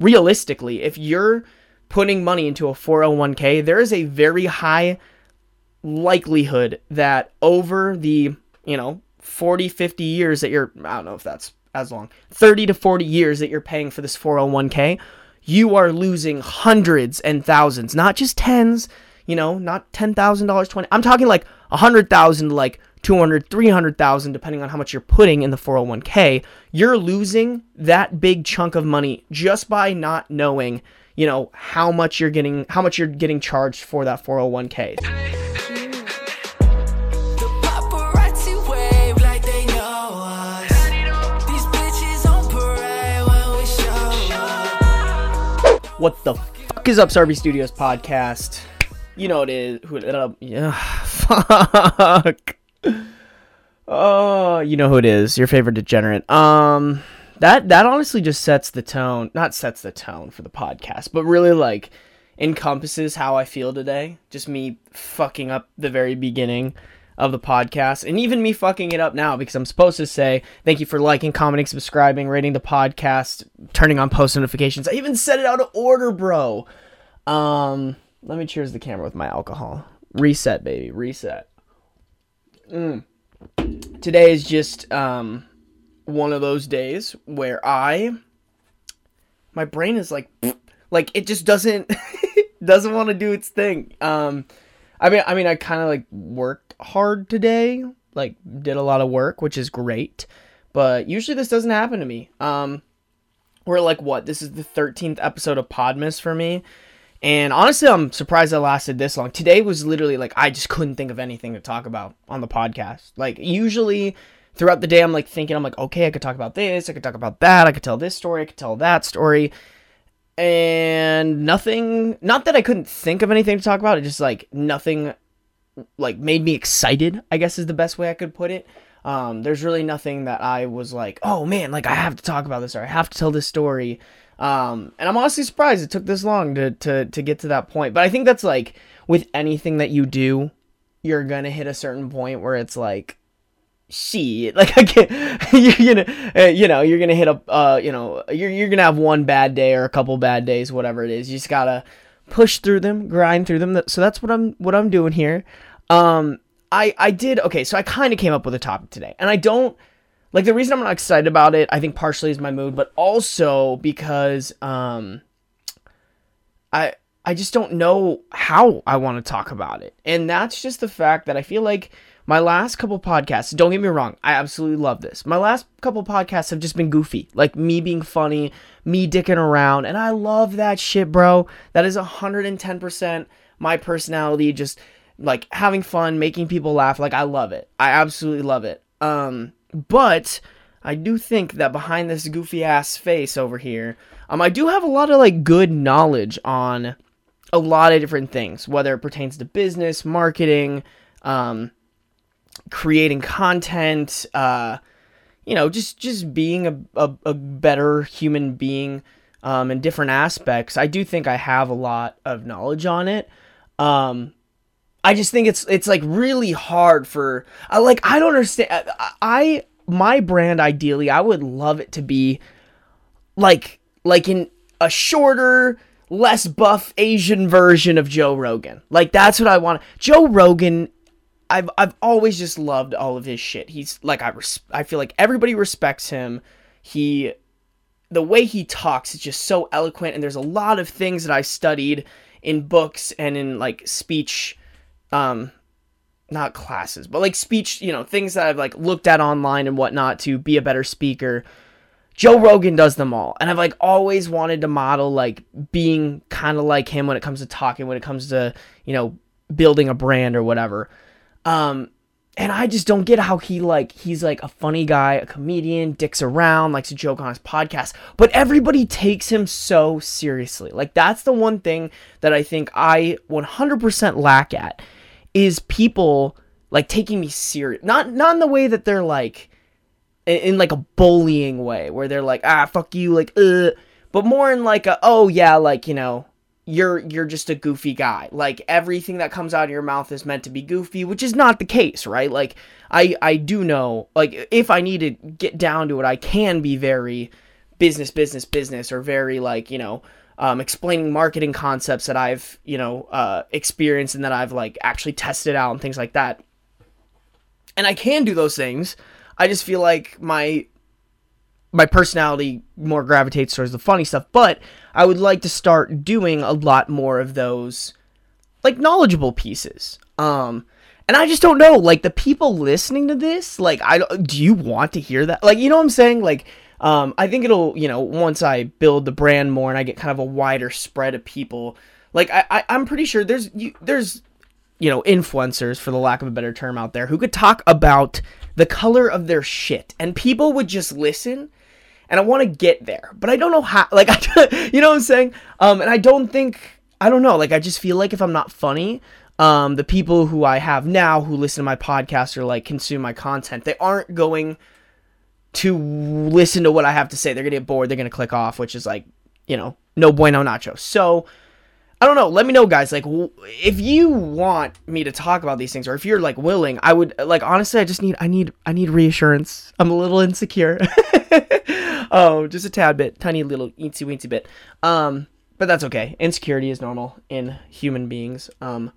realistically, if you're putting money into a 401k, there is a very high likelihood that over the, you know, 40, 50 years that you're, I don't know if that's as long, 30 to 40 years that you're paying for this 401k, you are losing hundreds and thousands, not just tens, you know, not $10,000, 20. I'm talking like 100,000 like 200, 300,000 depending on how much you're putting in the 401k. You're losing that big chunk of money just by not knowing, you know, how much you're getting how much you're getting charged for that 401k. The paparazzi wave like they know us. These bitches on parade when we show up. What the fuck is up, Sarby Studios podcast? You know it is. Who it? Yeah. Uh, fuck. Oh, you know who it is. Your favorite degenerate. Um, that that honestly just sets the tone. Not sets the tone for the podcast, but really like encompasses how I feel today. Just me fucking up the very beginning of the podcast, and even me fucking it up now because I'm supposed to say thank you for liking, commenting, subscribing, rating the podcast, turning on post notifications. I even set it out of order, bro. Um, let me cheers the camera with my alcohol. Reset, baby, reset. Mm. Today is just um one of those days where I my brain is like like it just doesn't doesn't want to do its thing. Um I mean I mean I kind of like worked hard today, like did a lot of work, which is great. But usually this doesn't happen to me. Um we're like what? This is the 13th episode of Podmas for me. And honestly, I'm surprised it lasted this long. Today was literally like I just couldn't think of anything to talk about on the podcast. Like usually throughout the day I'm like thinking I'm like okay, I could talk about this, I could talk about that, I could tell this story, I could tell that story. And nothing not that I couldn't think of anything to talk about, it just like nothing like made me excited, I guess is the best way I could put it. Um, there's really nothing that I was like, oh man, like I have to talk about this or I have to tell this story. Um, and I'm honestly surprised it took this long to, to, to get to that point. But I think that's like with anything that you do, you're gonna hit a certain point where it's like, shit, like I can't, you're gonna, uh, you know, you're gonna hit a, uh, you know, you're, you're gonna have one bad day or a couple bad days, whatever it is. You just gotta push through them, grind through them. So that's what I'm, what I'm doing here. Um, I, I did, okay, so I kind of came up with a topic today and I don't, like the reason I'm not excited about it, I think partially is my mood, but also because um I I just don't know how I want to talk about it. And that's just the fact that I feel like my last couple podcasts, don't get me wrong, I absolutely love this. My last couple podcasts have just been goofy, like me being funny, me dicking around, and I love that shit, bro. That is 110% my personality, just like having fun, making people laugh. Like I love it. I absolutely love it. Um but I do think that behind this goofy ass face over here, um, I do have a lot of like good knowledge on a lot of different things, whether it pertains to business, marketing, um, creating content, uh, you know, just just being a, a, a better human being um, in different aspects. I do think I have a lot of knowledge on it. Um, I just think it's it's like really hard for I like I don't understand I, my brand ideally I would love it to be like like in a shorter less buff Asian version of Joe Rogan. Like that's what I want. Joe Rogan I've I've always just loved all of his shit. He's like I res- I feel like everybody respects him. He the way he talks is just so eloquent and there's a lot of things that I studied in books and in like speech um not classes but like speech you know things that i've like looked at online and whatnot to be a better speaker. Joe rogan does them all and i've like always wanted to model like being kind of like him when it comes to talking when it comes to you know building a brand or whatever. Um and i just don't get how he like he's like a funny guy a comedian dicks around likes to joke on his podcast but everybody takes him so seriously. Like that's the one thing that i think i 100% lack at is people like taking me serious. Not not in the way that they're like in, in, like a bullying way where they're like ah fuck you like but more in like a oh yeah like you know you're you're just a goofy guy. Like everything that comes out of your mouth is meant to be goofy, which is not the case, right? Like I I do know like if I need to get down to it, I can be very business, business, business, or very like you know um, explaining marketing concepts that I've you know uh, experienced and that I've like actually tested out and things like that. And I can do those things. I just feel like my my personality more gravitates towards the funny stuff, but I would like to start doing a lot more of those like knowledgeable pieces. Um and I just don't know like the people listening to this, like I do you want to hear that? Like you know what I'm saying? Like um I think it'll, you know, once I build the brand more and I get kind of a wider spread of people, like I, I I'm pretty sure there's you, there's you know, influencers, for the lack of a better term out there, who could talk about the color of their shit and people would just listen. And I want to get there, but I don't know how. Like, I, you know what I'm saying? Um, and I don't think, I don't know. Like, I just feel like if I'm not funny, um, the people who I have now who listen to my podcast or like consume my content, they aren't going to listen to what I have to say. They're gonna get bored. They're gonna click off, which is like, you know, no bueno nacho. So, I don't know. Let me know, guys. Like, if you want me to talk about these things, or if you're like willing, I would like. Honestly, I just need, I need, I need reassurance. I'm a little insecure. oh, just a tad bit, tiny little eensy weensy bit. Um, but that's okay. Insecurity is normal in human beings. Um,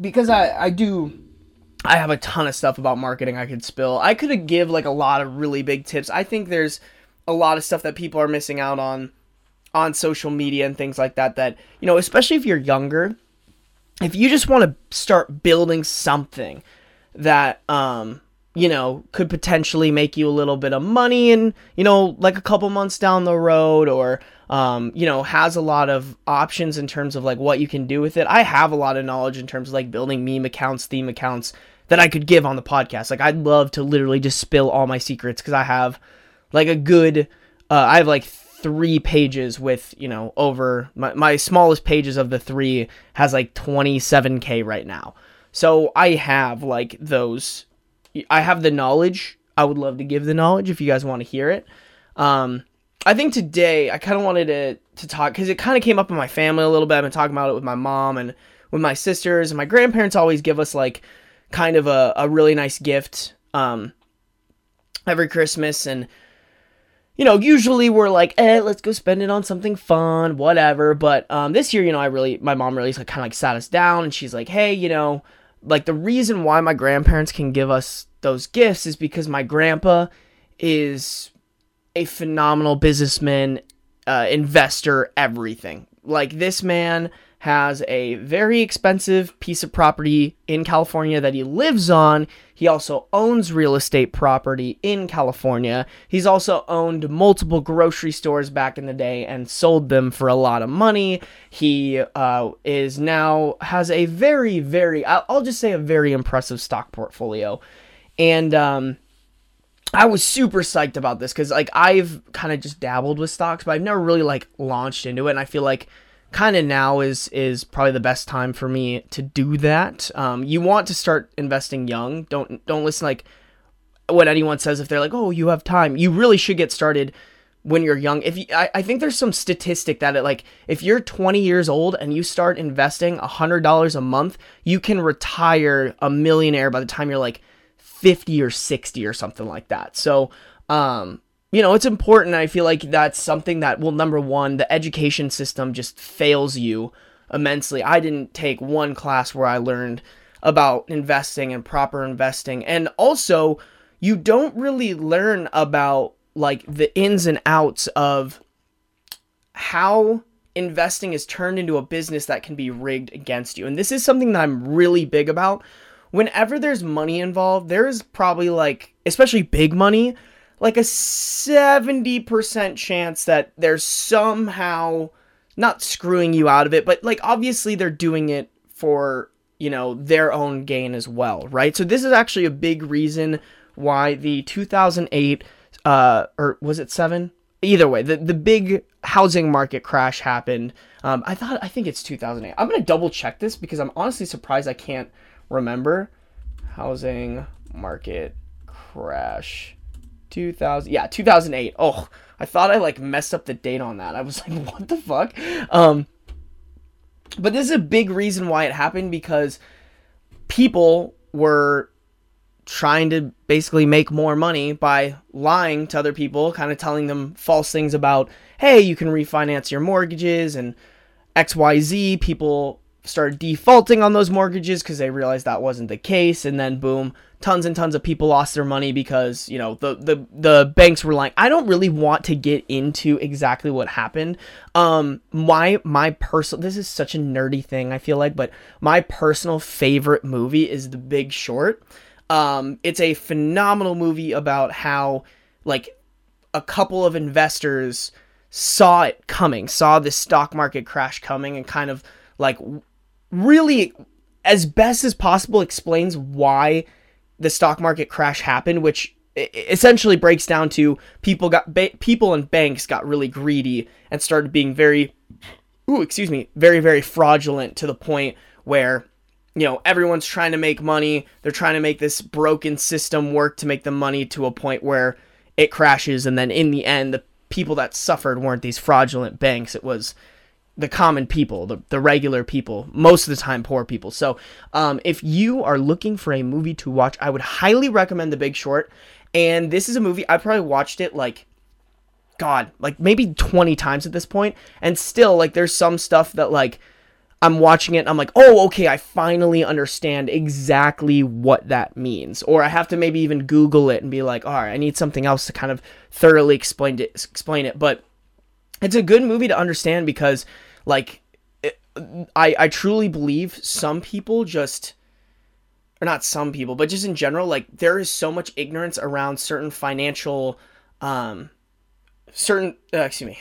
because I, I do I have a ton of stuff about marketing I could spill. I could give like a lot of really big tips. I think there's a lot of stuff that people are missing out on on social media and things like that that, you know, especially if you're younger, if you just want to start building something that um you know could potentially make you a little bit of money and you know like a couple months down the road or um you know has a lot of options in terms of like what you can do with it i have a lot of knowledge in terms of like building meme accounts theme accounts that i could give on the podcast. Like i'd love to literally just spill all my secrets because i have like a good uh, i have like three pages with you know over my, my smallest pages of the three has like 27k right now. So i have like those i have the knowledge. I would love to give the knowledge if you guys want to hear it. Um i think today i kind of wanted to to talk because it kind of came up in my family a little bit. I've been talking about it with my mom and with my sisters and my grandparents always give us like kind of a, a really nice gift um every christmas and you know, usually we're like, eh, let's go spend it on something fun, whatever. But um, this year, you know, I really, my mom really like, kind of like sat us down and she's like, hey, you know, like the reason why my grandparents can give us those gifts is because my grandpa is a phenomenal businessman, uh, investor, everything. Like this man has a very expensive piece of property in California that he lives on. He also owns real estate property in California. He's also owned multiple grocery stores back in the day and sold them for a lot of money. He uh, is now has a very, very, I'll just say a very impressive stock portfolio. And, um, I was super psyched about this because like I've kind of just dabbled with stocks, but I've never really like launched into it. And I feel like kind of now is is probably the best time for me to do that. Um, you want to start investing young. Don't don't listen like what anyone says if they're like, oh, you have time. You really should get started when you're young. If you, I, I think there's some statistic that it like if you're 20 years old and you start investing hundred dollars a month, you can retire a millionaire by the time you're like 50 or 60 or something like that. So, um, you know, it's important. I feel like that's something that, well, number one, the education system just fails you immensely. I didn't take one class where I learned about investing and proper investing. And also, you don't really learn about like the ins and outs of how investing is turned into a business that can be rigged against you. And this is something that I'm really big about whenever there's money involved, there is probably like, especially big money, like a 70% chance that they're somehow not screwing you out of it, but like obviously they're doing it for, you know, their own gain as well, right? So this is actually a big reason why the 2008 uh or was it 7? Either way, the the big housing market crash happened. Um I thought I think it's 2008. I'm going to double check this because I'm honestly surprised I can't remember housing market crash 2000 yeah 2008 oh i thought i like messed up the date on that. I was like what the fuck? Um but this is a big reason why it happened because people were trying to basically make more money by lying to other people, kind of telling them false things about, hey, you can refinance your mortgages and XYZ. People started defaulting on those mortgages because they realized that wasn't the case. And then, boom, tons and tons of people lost their money because, you know, the, the, the banks were lying. I don't really want to get into exactly what happened. Um, my, my personal, this is such a nerdy thing, I feel like, but my personal favorite movie is The Big Short. Um, it's a phenomenal movie about how, like, a couple of investors saw it coming, saw the stock market crash coming, and kind of like really, as best as possible, explains why the stock market crash happened, which essentially breaks down to people got ba- people and banks got really greedy and started being very, ooh, excuse me, very very fraudulent to the point where you know everyone's trying to make money. They're trying to make this broken system work to make the money to a point where it crashes. And then in the end the people that suffered weren't these fraudulent banks. It was the common people the, the regular people most of the time poor people so um, if you are looking for a movie to watch i would highly recommend the big short and this is a movie i probably watched it like god like maybe 20 times at this point and still like there's some stuff that like I'm watching it I'm like, oh, okay, I finally understand exactly what that means. Or I have to maybe even Google it and be like, all right, I need something else to kind of thoroughly explain it. Explain it. But it's a good movie to understand because, like, it, I I truly believe some people just, or not some people, but just in general, like there is so much ignorance around certain financial, um, certain uh, excuse me,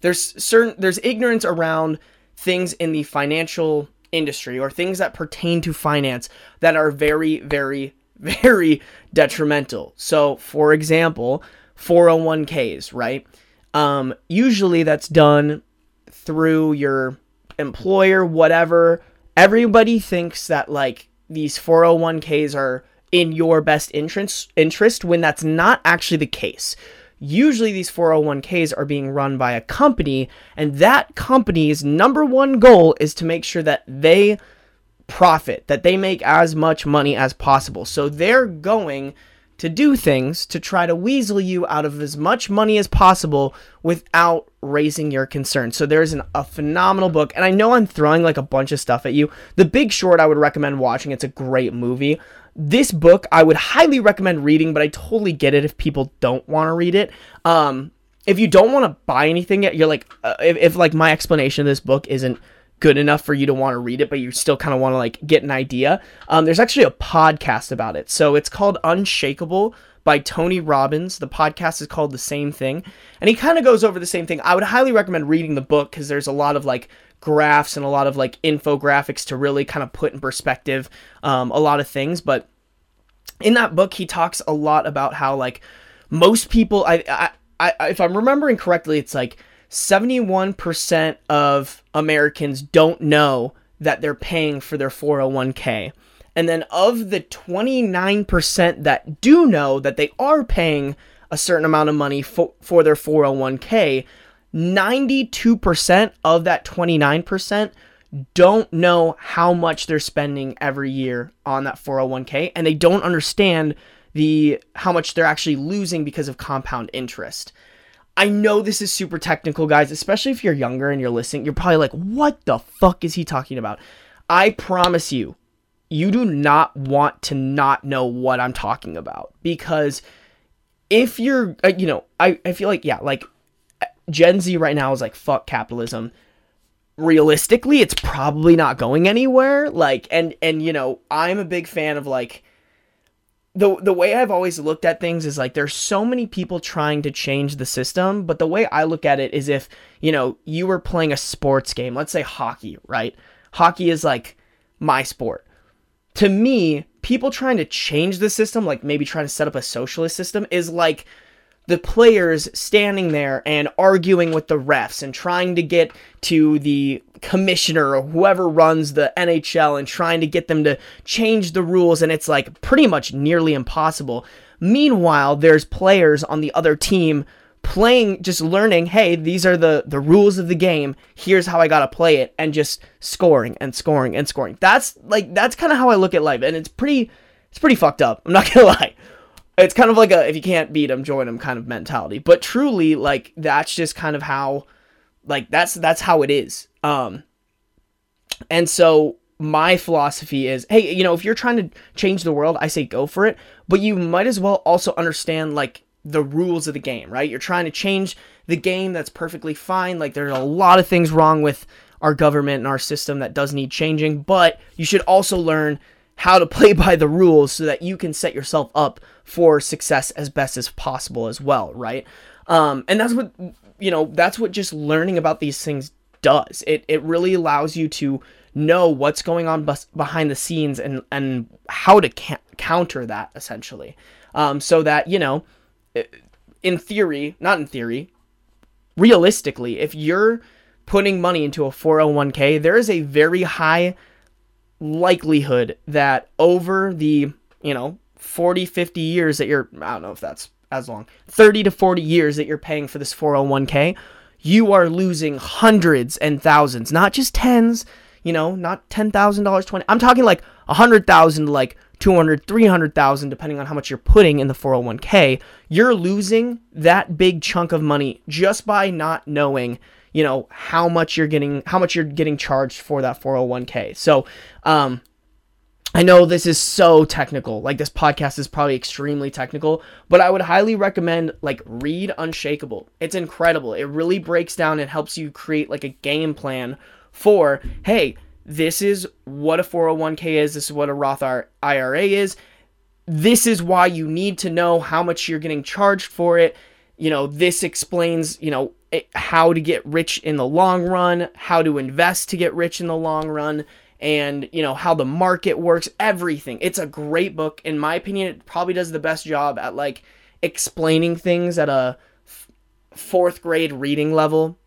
there's certain there's ignorance around things in the financial industry or things that pertain to finance that are very, very, very detrimental. So, for example, 401ks, right? Um, usually that's done through your employer, whatever. Everybody thinks that like these 401ks are in your best interest interest when that's not actually the case usually these 401ks are being run by a company and that company's number one goal is to make sure that they profit that they make as much money as possible so they're going to do things to try to weasel you out of as much money as possible without raising your concern. So there's an, a phenomenal book, and I know I'm throwing like a bunch of stuff at you. The Big Short, I would recommend watching. It's a great movie. This book, I would highly recommend reading, but I totally get it if people don't want to read it. Um, if you don't want to buy anything yet, you're like, uh, if, if like my explanation of this book isn't good enough for you to want to read it, but you still kind of want to like get an idea. Um, there's actually a podcast about it. So it's called Unshakeable by Tony Robbins. The podcast is called The Same Thing. And he kind of goes over the same thing. I would highly recommend reading the book because there's a lot of like graphs and a lot of like infographics to really kind of put in perspective um, a lot of things. But in that book, he talks a lot about how like most people, I, I, I if I'm remembering correctly, it's like 71% of Americans don't know that they're paying for their 401k. And then of the 29% that do know that they are paying a certain amount of money for, for their 401k, 92% of that 29% don't know how much they're spending every year on that 401k and they don't understand the how much they're actually losing because of compound interest. I know this is super technical, guys, especially if you're younger and you're listening. You're probably like, what the fuck is he talking about? I promise you, you do not want to not know what I'm talking about because if you're, uh, you know, I, I feel like, yeah, like Gen Z right now is like, fuck capitalism. Realistically, it's probably not going anywhere. Like, and, and, you know, I'm a big fan of like, the the way I've always looked at things is like there's so many people trying to change the system, but the way I look at it is if, you know, you were playing a sports game, let's say hockey, right? Hockey is like my sport. To me, people trying to change the system, like maybe trying to set up a socialist system is like the players standing there and arguing with the refs and trying to get to the commissioner or whoever runs the NHL and trying to get them to change the rules and it's like pretty much nearly impossible. Meanwhile, there's players on the other team playing just learning, hey, these are the the rules of the game. Here's how I got to play it and just scoring and scoring and scoring. That's like that's kind of how I look at life and it's pretty it's pretty fucked up. I'm not gonna lie. It's kind of like a if you can't beat them, join them kind of mentality. But truly, like that's just kind of how, like that's that's how it is. Um, and so my philosophy is, hey, you know, if you're trying to change the world, I say go for it. But you might as well also understand like the rules of the game, right? You're trying to change the game. That's perfectly fine. Like there's a lot of things wrong with our government and our system that does need changing, but you should also learn how to play by the rules so that you can set yourself up for success as best as possible as well, right? Um, and that's what you know. That's what just learning about these things does. It it really allows you to know what's going on behind the scenes and and how to ca- counter that essentially, um, so that you know, in theory, not in theory, realistically, if you're putting money into a 401k, there is a very high likelihood that over the, you know, 40, 50 years that you're, I don't know if that's as long, 30 to 40 years that you're paying for this 401k, you are losing hundreds and thousands, not just tens, you know, not $10,000, 20. I'm talking like 100,000 like 200, 300,000 depending on how much you're putting in the 401k. You're losing that big chunk of money just by not knowing you know how much you're getting how much you're getting charged for that 401k so um I know this is so technical. Like this podcast is probably extremely technical, but I would highly recommend like read Unshakeable. It's incredible. It really breaks down and helps you create like a game plan for, hey, this is what a 401k is, this is what a Roth IRA is. This is why you need to know how much you're getting charged for it. You know, this explains, you know, how to get rich in the long run, how to invest to get rich in the long run, and you know how the market works, everything. It's a great book in my opinion. It probably does the best job at like explaining things at a f- 4th grade reading level,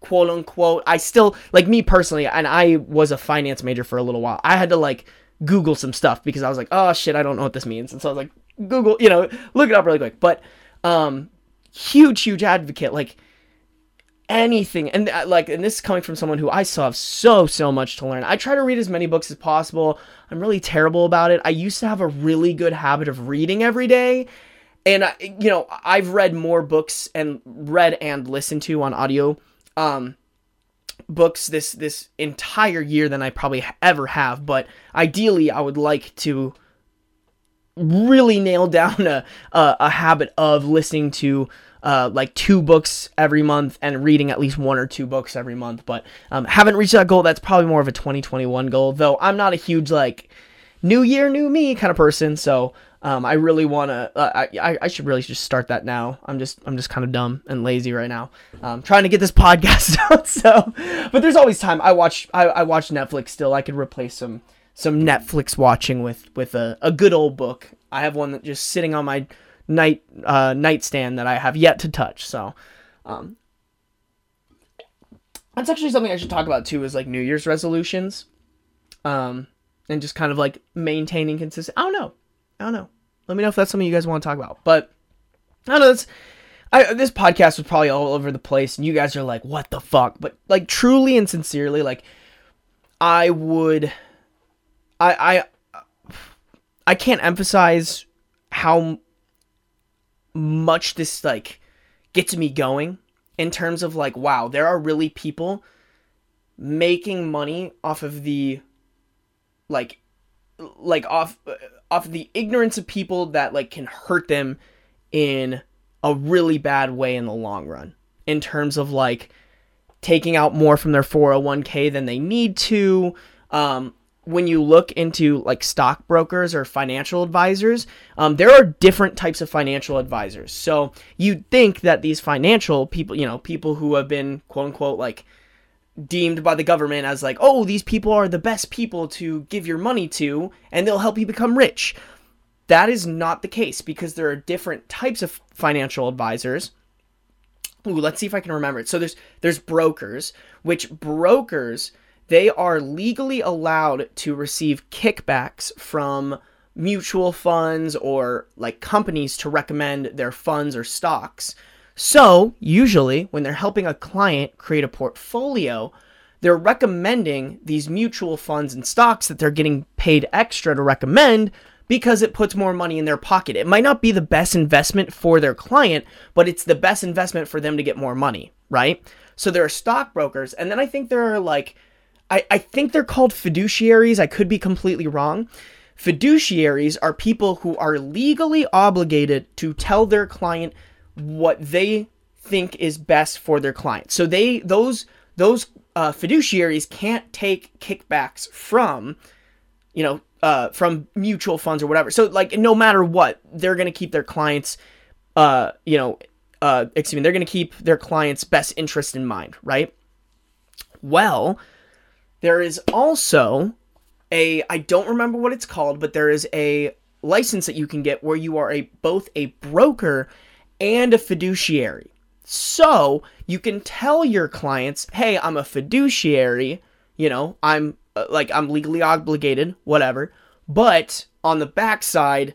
quote unquote. I still like me personally and I was a finance major for a little while. I had to like google some stuff because I was like, "Oh shit, I don't know what this means." And so I was like, "Google, you know, look it up really quick." But um huge huge advocate like anything. And uh, like and this is coming from someone who i still have so so much to learn. I try to read as many books as possible. I'm really terrible about it. I used to have a really good habit of reading every day. And I, you know i've read more books and read and listened to on audio um books this this entire year than i probably ever have. But ideally i would like to really nail down a, a, a habit of listening to uh, like two books every month and reading at least one or two books every month. But um, haven't reached that goal. That's probably more of a 2021 goal, though I'm not a huge like new year, new me kind of person. So um, I really want to. Uh, I I should really just start that now. I'm just I'm just kind of dumb and lazy right now. Um, trying to get this podcast out. So, but there's always time. I watch I, I watch Netflix still. I could replace some some Netflix watching with with a, a good old book. I have one that just sitting on my night uh, nightstand that I have yet to touch. So, um, that's actually something I should talk about too. Is like New Year's resolutions, um, and just kind of like maintaining consistent. I don't know. I don't know. Let me know if that's something you guys want to talk about. But I don't know. That's I, this podcast was probably all over the place, and you guys are like, "What the fuck?" But like, truly and sincerely, like, I would, I, I, I can't emphasize how much this like gets me going in terms of like wow there are really people making money off of the like like off off the ignorance of people that like can hurt them in a really bad way in the long run. In terms of like taking out more from their 401k than they need to um when you look into like stockbrokers or financial advisors, um, there are different types of financial advisors. So you'd think that these financial people, you know, people who have been quote unquote like deemed by the government as like, oh, these people are the best people to give your money to and they'll help you become rich. That is not the case because there are different types of financial advisors. Ooh, let's see if I can remember it. So there's there's brokers, which brokers they are legally allowed to receive kickbacks from mutual funds or like companies to recommend their funds or stocks. So, usually, when they're helping a client create a portfolio, they're recommending these mutual funds and stocks that they're getting paid extra to recommend because it puts more money in their pocket. It might not be the best investment for their client, but it's the best investment for them to get more money, right? So there are stockbrokers, and then I think there are like, I, I think they're called fiduciaries. I could be completely wrong. Fiduciaries are people who are legally obligated to tell their client what they think is best for their client. So they those those uh, fiduciaries can't take kickbacks from you know uh, from mutual funds or whatever. So like no matter what, they're gonna keep their clients uh, you know uh, excuse me, they're gonna keep their clients' best interest in mind, right? Well, there is also a I don't remember what it's called, but there is a license that you can get where you are a both a broker and a fiduciary. So, you can tell your clients, "Hey, I'm a fiduciary, you know, I'm uh, like I'm legally obligated, whatever." But on the backside,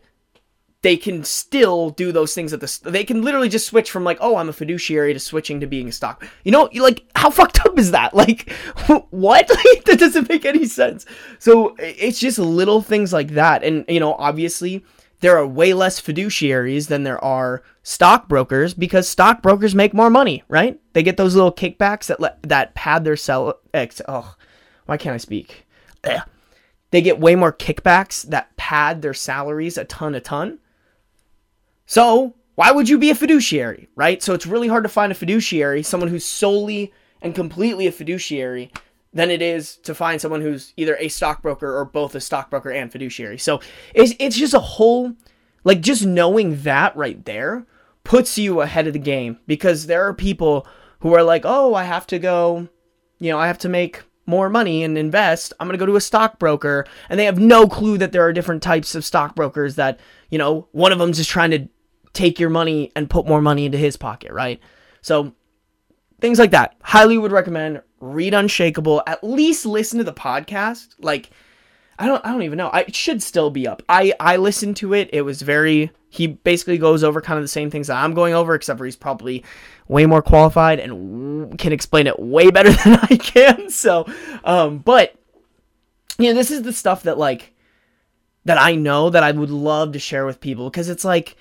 they can still do those things at the they can literally just switch from like oh i'm a fiduciary to switching to being a stock. You know like how fucked up is that? Like what? That doesn't make any sense. So it's just little things like that. And you know obviously there are way less fiduciaries than there are stockbrokers because stockbrokers make more money right? They get those little kickbacks that let, that pad their sell ex oh why can't i speak? Ugh. they get way more kickbacks that pad their salaries a ton a ton so, why would you be a fiduciary, right? So, it's really hard to find a fiduciary, someone who's solely and completely a fiduciary, than it is to find someone who's either a stockbroker or both a stockbroker and fiduciary. So, it's, it's just a whole, like, just knowing that right there puts you ahead of the game because there are people who are like, oh, I have to go, you know, I have to make more money and invest, I'm going to go to a stockbroker. And they have no clue that there are different types of stockbrokers that, you know, one of them's just trying to take your money and put more money into his pocket, right? So things like that. Highly would recommend read Unshakeable. At least listen to the podcast. Like I don't I don't even know. I, it should still be up. I I listened to it. It was very he basically goes over kind of the same things that I'm going over except for he's probably way more qualified and can explain it way better than I can. So um but you know, this is the stuff that like that I know that I would love to share with people because it's like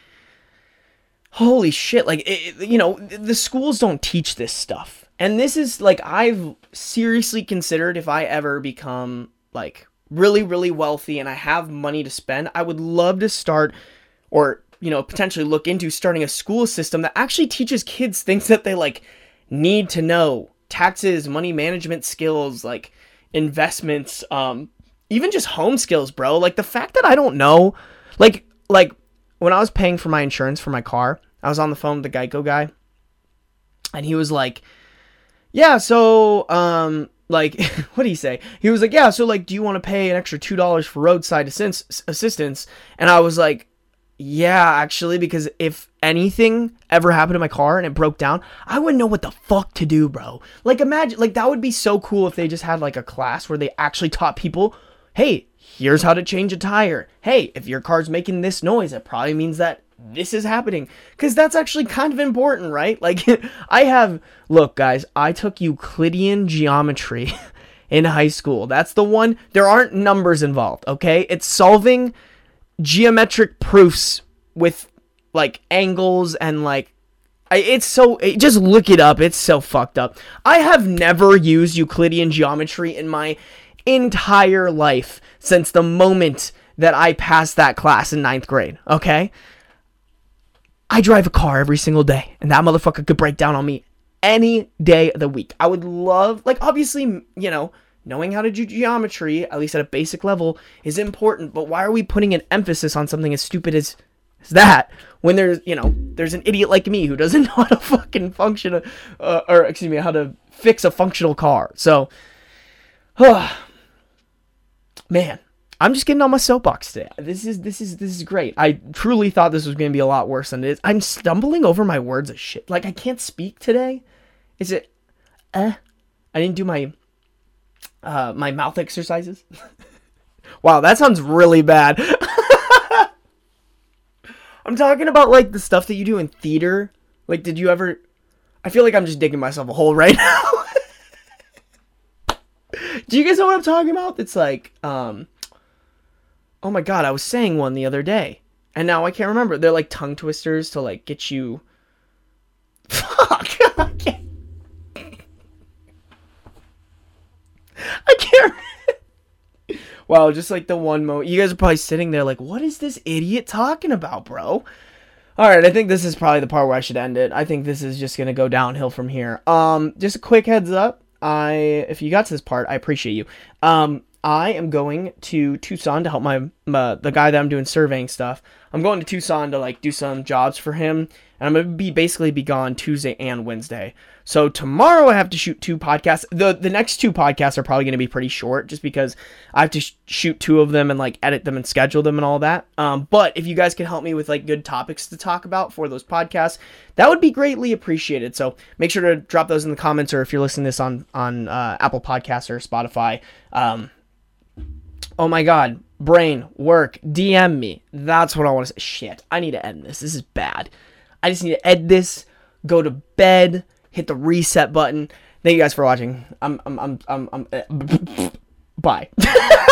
holy shit like it, you know the schools don't teach this stuff. And this is like i've seriously considered if i ever become like really really wealthy and i have money to spend i would love to start or you know potentially look into starting a school system that actually teaches kids things that they like need to know. Taxes money management skills like investments um even just home skills bro. Like the fact that i don't know like like when I was paying for my insurance for my car, I was on the phone with the Geico guy, and he was like, "Yeah, so um, like, what did he say? He was like, "Yeah, so like, do you want to pay an extra two dollars for roadside assist- assistance?" And I was like, "Yeah, actually, because if anything ever happened to my car and it broke down, I wouldn't know what the fuck to do, bro. Like, imagine, like, that would be so cool if they just had like a class where they actually taught people." Hey, here's how to change a tire. Hey, if your car's making this noise, it probably means that this is happening. Because that's actually kind of important, right? Like, I have, look, guys, I took Euclidean geometry in high school. That's the one, there aren't numbers involved, okay? It's solving geometric proofs with like angles and like I, it's so it, just look it up it's so fucked up i have never used euclidean geometry in my entire life since the moment that I passed that class in ninth grade, okay? I drive a car every single day, and that motherfucker could break down on me any day of the week. I would love, like, obviously, you know, knowing how to do geometry, at least at a basic level, is important, but why are we putting an emphasis on something as stupid as, that when there's, you know, there's an idiot like me who doesn't know how to fucking function, uh, or excuse me, how to fix a functional car? So, man, I'm just getting on my soapbox today. This is this is this is great. I truly thought this was going to be a lot worse than it is. I'm stumbling over my words as shit. Like I can't speak today. Is it? Eh. I didn't do my uh my mouth exercises. wow, that sounds really bad. I'm talking about like the stuff that you do in theater. Like, did you ever? I feel like I'm just digging myself a hole right now. Do you guys know what I'm talking about? It's like, um, Oh my god, I was saying one the other day, and now I can't remember. They're like tongue twisters to like get you. Fuck! I can't. I can't. wow, just like the one moment, you guys are probably sitting there like, "What is this idiot talking about, bro?" All right, I think this is probably the part where I should end it. I think this is just gonna go downhill from here. Um, just a quick heads up. I, if you got to this part, I appreciate you. Um, I am going to Tucson to help my, my the guy that I'm doing surveying stuff. I'm going to Tucson to like do some jobs for him, and I'm gonna be basically be gone Tuesday and Wednesday. So tomorrow I have to shoot two podcasts. the The next two podcasts are probably gonna be pretty short, just because I have to sh- shoot two of them and like edit them and schedule them and all that. Um, but if you guys can help me with like good topics to talk about for those podcasts, that would be greatly appreciated. So make sure to drop those in the comments, or if you're listening to this on on uh, Apple Podcasts or Spotify. Um, oh my god, brain, work, DM me. That's what I want to say. Shit, I need to end this. This is bad. I just need to end this, go to bed, hit the reset button. Thank you guys for watching. I'm, I'm, I'm, I'm, I'm uh, bye.